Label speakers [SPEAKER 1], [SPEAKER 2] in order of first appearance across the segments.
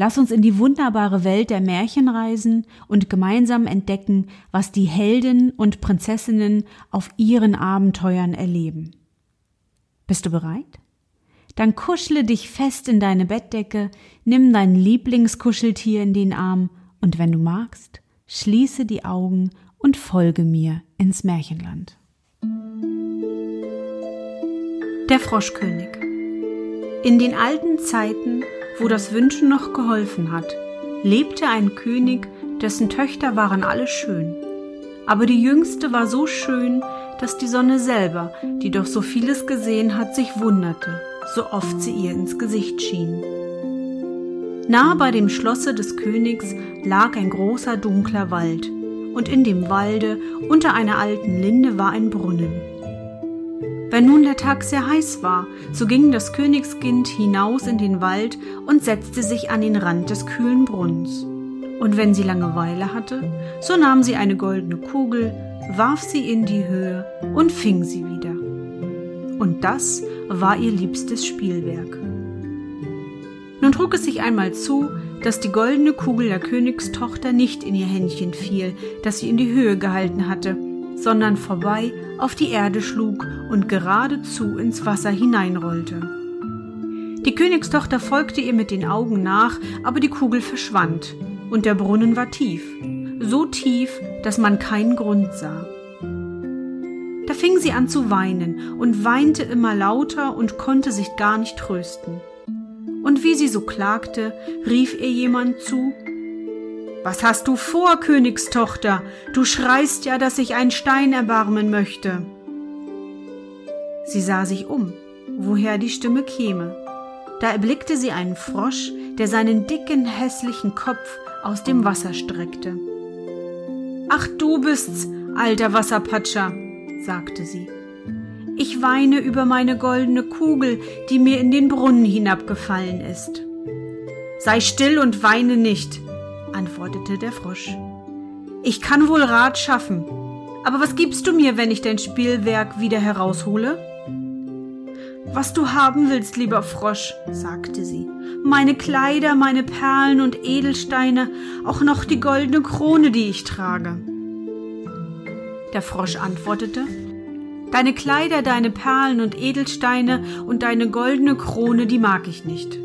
[SPEAKER 1] Lass uns in die wunderbare Welt der Märchen reisen und gemeinsam entdecken, was die Helden und Prinzessinnen auf ihren Abenteuern erleben. Bist du bereit? Dann kuschle dich fest in deine Bettdecke, nimm dein Lieblingskuscheltier in den Arm und wenn du magst, schließe die Augen und folge mir ins Märchenland. Der Froschkönig In den alten Zeiten wo das Wünschen noch geholfen hat, lebte ein König, dessen Töchter waren alle schön. Aber die jüngste war so schön, dass die Sonne selber, die doch so vieles gesehen hat, sich wunderte, so oft sie ihr ins Gesicht schien. Nah bei dem Schlosse des Königs lag ein großer dunkler Wald, und in dem Walde unter einer alten Linde war ein Brunnen. Wenn nun der Tag sehr heiß war, so ging das Königskind hinaus in den Wald und setzte sich an den Rand des kühlen Brunnens. Und wenn sie Langeweile hatte, so nahm sie eine goldene Kugel, warf sie in die Höhe und fing sie wieder. Und das war ihr liebstes Spielwerk. Nun trug es sich einmal zu, dass die goldene Kugel der Königstochter nicht in ihr Händchen fiel, das sie in die Höhe gehalten hatte, sondern vorbei auf die Erde schlug und geradezu ins Wasser hineinrollte. Die Königstochter folgte ihr mit den Augen nach, aber die Kugel verschwand, und der Brunnen war tief, so tief, dass man keinen Grund sah. Da fing sie an zu weinen und weinte immer lauter und konnte sich gar nicht trösten. Und wie sie so klagte, rief ihr jemand zu was hast du vor, Königstochter? Du schreist ja, dass ich einen Stein erbarmen möchte. Sie sah sich um, woher die Stimme käme. Da erblickte sie einen Frosch, der seinen dicken, hässlichen Kopf aus dem Wasser streckte. Ach, du bist's, alter Wasserpatscher, sagte sie. Ich weine über meine goldene Kugel, die mir in den Brunnen hinabgefallen ist. Sei still und weine nicht, antwortete der Frosch. Ich kann wohl Rat schaffen, aber was gibst du mir, wenn ich dein Spielwerk wieder heraushole? Was du haben willst, lieber Frosch, sagte sie. Meine Kleider, meine Perlen und Edelsteine, auch noch die goldene Krone, die ich trage. Der Frosch antwortete, Deine Kleider, deine Perlen und Edelsteine und deine goldene Krone, die mag ich nicht.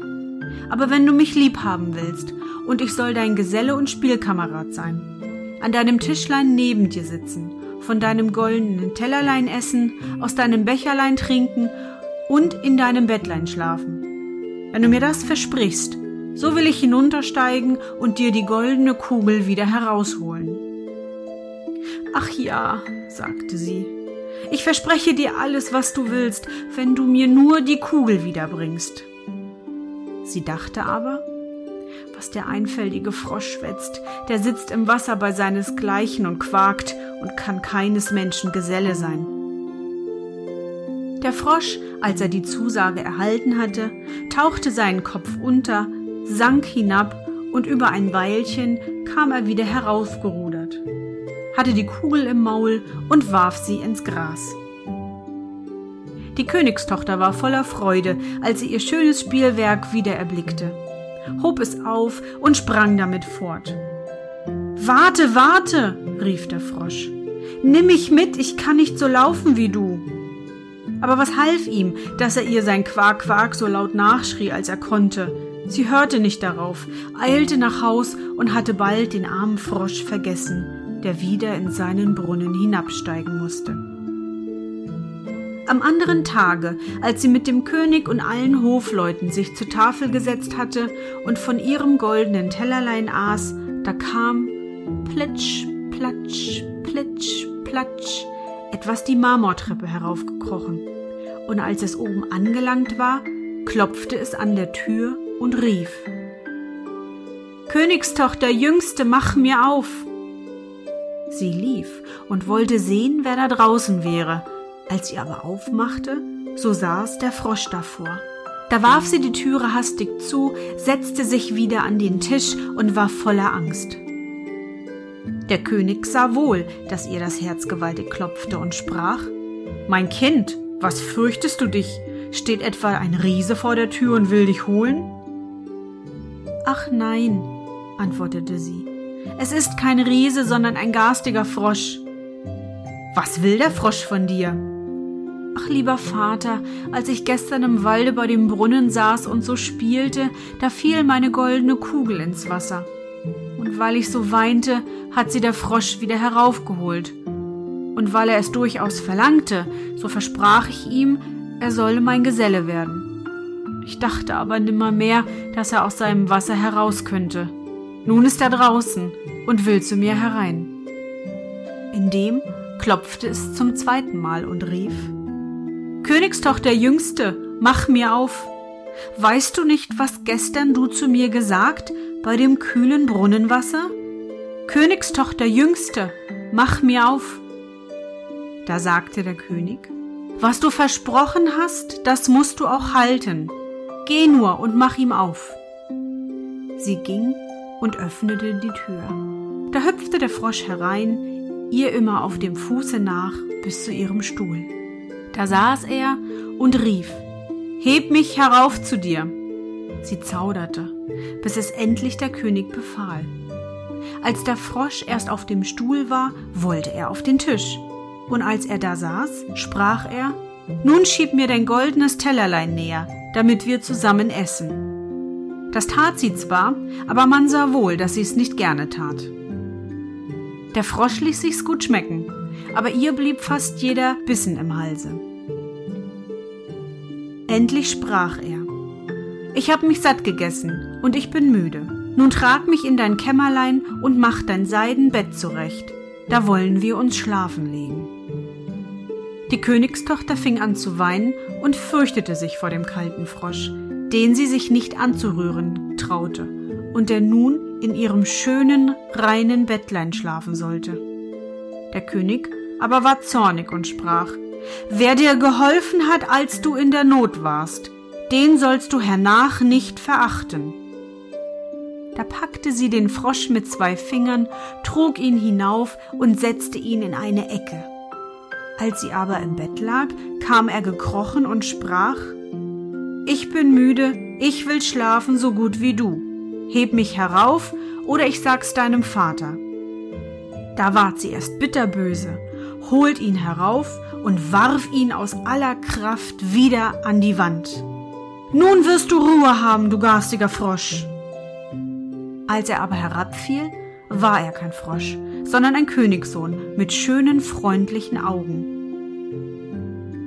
[SPEAKER 1] Aber wenn du mich lieb haben willst und ich soll dein Geselle und Spielkamerad sein. An deinem Tischlein neben dir sitzen, von deinem goldenen Tellerlein essen, aus deinem Becherlein trinken und in deinem Bettlein schlafen. Wenn du mir das versprichst, so will ich hinuntersteigen und dir die goldene Kugel wieder herausholen. Ach ja, sagte sie, ich verspreche dir alles, was du willst, wenn du mir nur die Kugel wiederbringst. Sie dachte aber, was der einfältige Frosch schwätzt, der sitzt im Wasser bei seinesgleichen und quakt und kann keines Menschen Geselle sein. Der Frosch, als er die Zusage erhalten hatte, tauchte seinen Kopf unter, sank hinab und über ein Weilchen kam er wieder heraufgerudert, hatte die Kugel im Maul und warf sie ins Gras. Die Königstochter war voller Freude, als sie ihr schönes Spielwerk wieder erblickte hob es auf und sprang damit fort. Warte, warte, rief der Frosch. Nimm mich mit, ich kann nicht so laufen wie du. Aber was half ihm, dass er ihr sein Quark Quark so laut nachschrie, als er konnte? Sie hörte nicht darauf, eilte nach Haus und hatte bald den armen Frosch vergessen, der wieder in seinen Brunnen hinabsteigen musste. Am anderen Tage, als sie mit dem König und allen Hofleuten sich zur Tafel gesetzt hatte und von ihrem goldenen Tellerlein aß, da kam plitsch, platsch, plitsch, platsch etwas die Marmortreppe heraufgekrochen. Und als es oben angelangt war, klopfte es an der Tür und rief Königstochter, Jüngste, mach mir auf. Sie lief und wollte sehen, wer da draußen wäre. Als sie aber aufmachte, so saß der Frosch davor. Da warf sie die Türe hastig zu, setzte sich wieder an den Tisch und war voller Angst. Der König sah wohl, dass ihr das Herz gewaltig klopfte und sprach Mein Kind, was fürchtest du dich? Steht etwa ein Riese vor der Tür und will dich holen? Ach nein, antwortete sie. Es ist kein Riese, sondern ein garstiger Frosch. Was will der Frosch von dir? Ach lieber Vater, als ich gestern im Walde bei dem Brunnen saß und so spielte, da fiel meine goldene Kugel ins Wasser. Und weil ich so weinte, hat sie der Frosch wieder heraufgeholt. Und weil er es durchaus verlangte, so versprach ich ihm, er solle mein Geselle werden. Ich dachte aber nimmermehr, dass er aus seinem Wasser heraus könnte. Nun ist er draußen und will zu mir herein. Indem klopfte es zum zweiten Mal und rief Königstochter Jüngste, mach mir auf. Weißt du nicht, was gestern du zu mir gesagt bei dem kühlen Brunnenwasser? Königstochter Jüngste, mach mir auf. Da sagte der König, was du versprochen hast, das musst du auch halten. Geh nur und mach ihm auf. Sie ging und öffnete die Tür. Da hüpfte der Frosch herein, ihr immer auf dem Fuße nach bis zu ihrem Stuhl. Da saß er und rief, Heb mich herauf zu dir. Sie zauderte, bis es endlich der König befahl. Als der Frosch erst auf dem Stuhl war, wollte er auf den Tisch. Und als er da saß, sprach er, Nun schieb mir dein goldenes Tellerlein näher, damit wir zusammen essen. Das tat sie zwar, aber man sah wohl, dass sie es nicht gerne tat. Der Frosch ließ sich's gut schmecken, aber ihr blieb fast jeder Bissen im Halse. Endlich sprach er, Ich hab mich satt gegessen und ich bin müde. Nun trag mich in dein Kämmerlein und mach dein Seidenbett zurecht. Da wollen wir uns schlafen legen. Die Königstochter fing an zu weinen und fürchtete sich vor dem kalten Frosch, den sie sich nicht anzurühren traute und der nun in ihrem schönen, reinen Bettlein schlafen sollte. Der König aber war zornig und sprach, Wer dir geholfen hat, als du in der Not warst, den sollst du hernach nicht verachten. Da packte sie den Frosch mit zwei Fingern, trug ihn hinauf und setzte ihn in eine Ecke. Als sie aber im Bett lag, kam er gekrochen und sprach Ich bin müde, ich will schlafen so gut wie du. Heb mich herauf, oder ich sag's deinem Vater. Da ward sie erst bitterböse, holt ihn herauf und warf ihn aus aller Kraft wieder an die Wand. Nun wirst du Ruhe haben, du garstiger Frosch. Als er aber herabfiel, war er kein Frosch, sondern ein Königssohn mit schönen, freundlichen Augen.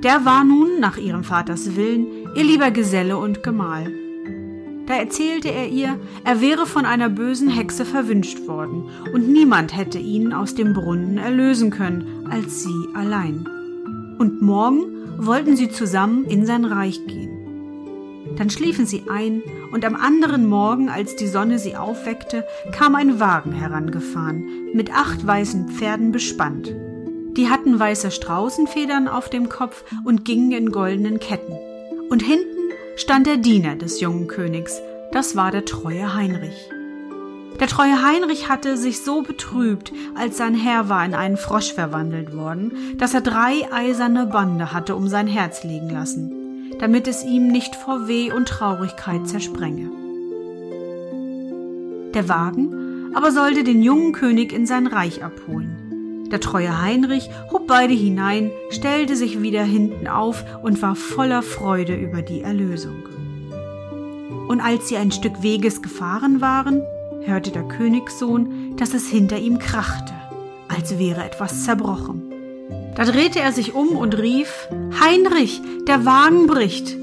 [SPEAKER 1] Der war nun, nach ihrem Vaters Willen, ihr lieber Geselle und Gemahl. Da erzählte er ihr, er wäre von einer bösen Hexe verwünscht worden, und niemand hätte ihn aus dem Brunnen erlösen können, als sie allein. Und morgen wollten sie zusammen in sein Reich gehen. Dann schliefen sie ein, und am anderen Morgen, als die Sonne sie aufweckte, kam ein Wagen herangefahren, mit acht weißen Pferden bespannt. Die hatten weiße Straußenfedern auf dem Kopf und gingen in goldenen Ketten. Und hinten stand der Diener des jungen Königs, das war der treue Heinrich. Der treue Heinrich hatte sich so betrübt, als sein Herr war in einen Frosch verwandelt worden, dass er drei eiserne Bande hatte um sein Herz liegen lassen, damit es ihm nicht vor Weh und Traurigkeit zersprenge. Der Wagen aber sollte den jungen König in sein Reich abholen. Der treue Heinrich hob beide hinein, stellte sich wieder hinten auf und war voller Freude über die Erlösung. Und als sie ein Stück Weges gefahren waren, hörte der Königssohn, dass es hinter ihm krachte, als wäre etwas zerbrochen. Da drehte er sich um und rief Heinrich, der Wagen bricht.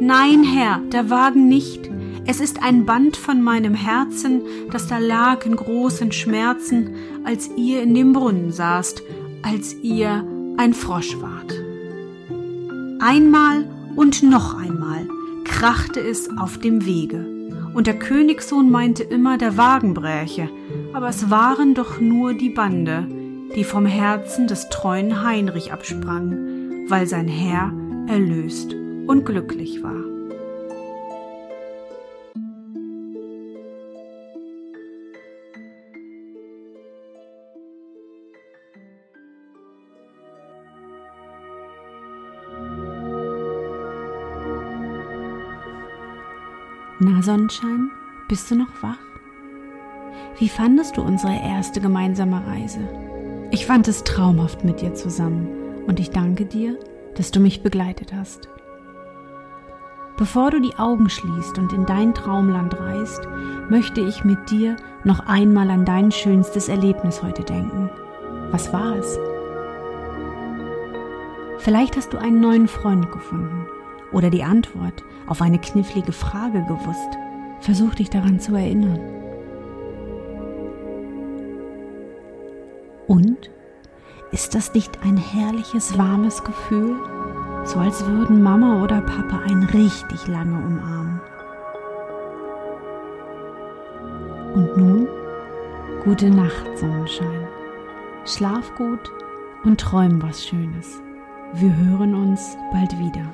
[SPEAKER 1] Nein, Herr, der Wagen nicht, es ist ein Band von meinem Herzen, das da lag in großen Schmerzen, als ihr in dem Brunnen saßt, als ihr ein Frosch wart. Einmal und noch einmal krachte es auf dem Wege, und der Königssohn meinte immer, der Wagen bräche, aber es waren doch nur die Bande, die vom Herzen des treuen Heinrich absprang, weil sein Herr erlöst und glücklich war.
[SPEAKER 2] Na Sonnenschein, bist du noch wach? Wie fandest du unsere erste gemeinsame Reise? Ich fand es traumhaft mit dir zusammen und ich danke dir, dass du mich begleitet hast. Bevor du die Augen schließt und in dein Traumland reist, möchte ich mit dir noch einmal an dein schönstes Erlebnis heute denken. Was war es? Vielleicht hast du einen neuen Freund gefunden oder die Antwort auf eine knifflige Frage gewusst. Versuch dich daran zu erinnern. Und ist das nicht ein herrliches, warmes Gefühl? So als würden Mama oder Papa einen richtig lange umarmen. Und nun, gute Nacht, Sonnenschein. Schlaf gut und träum was Schönes. Wir hören uns bald wieder.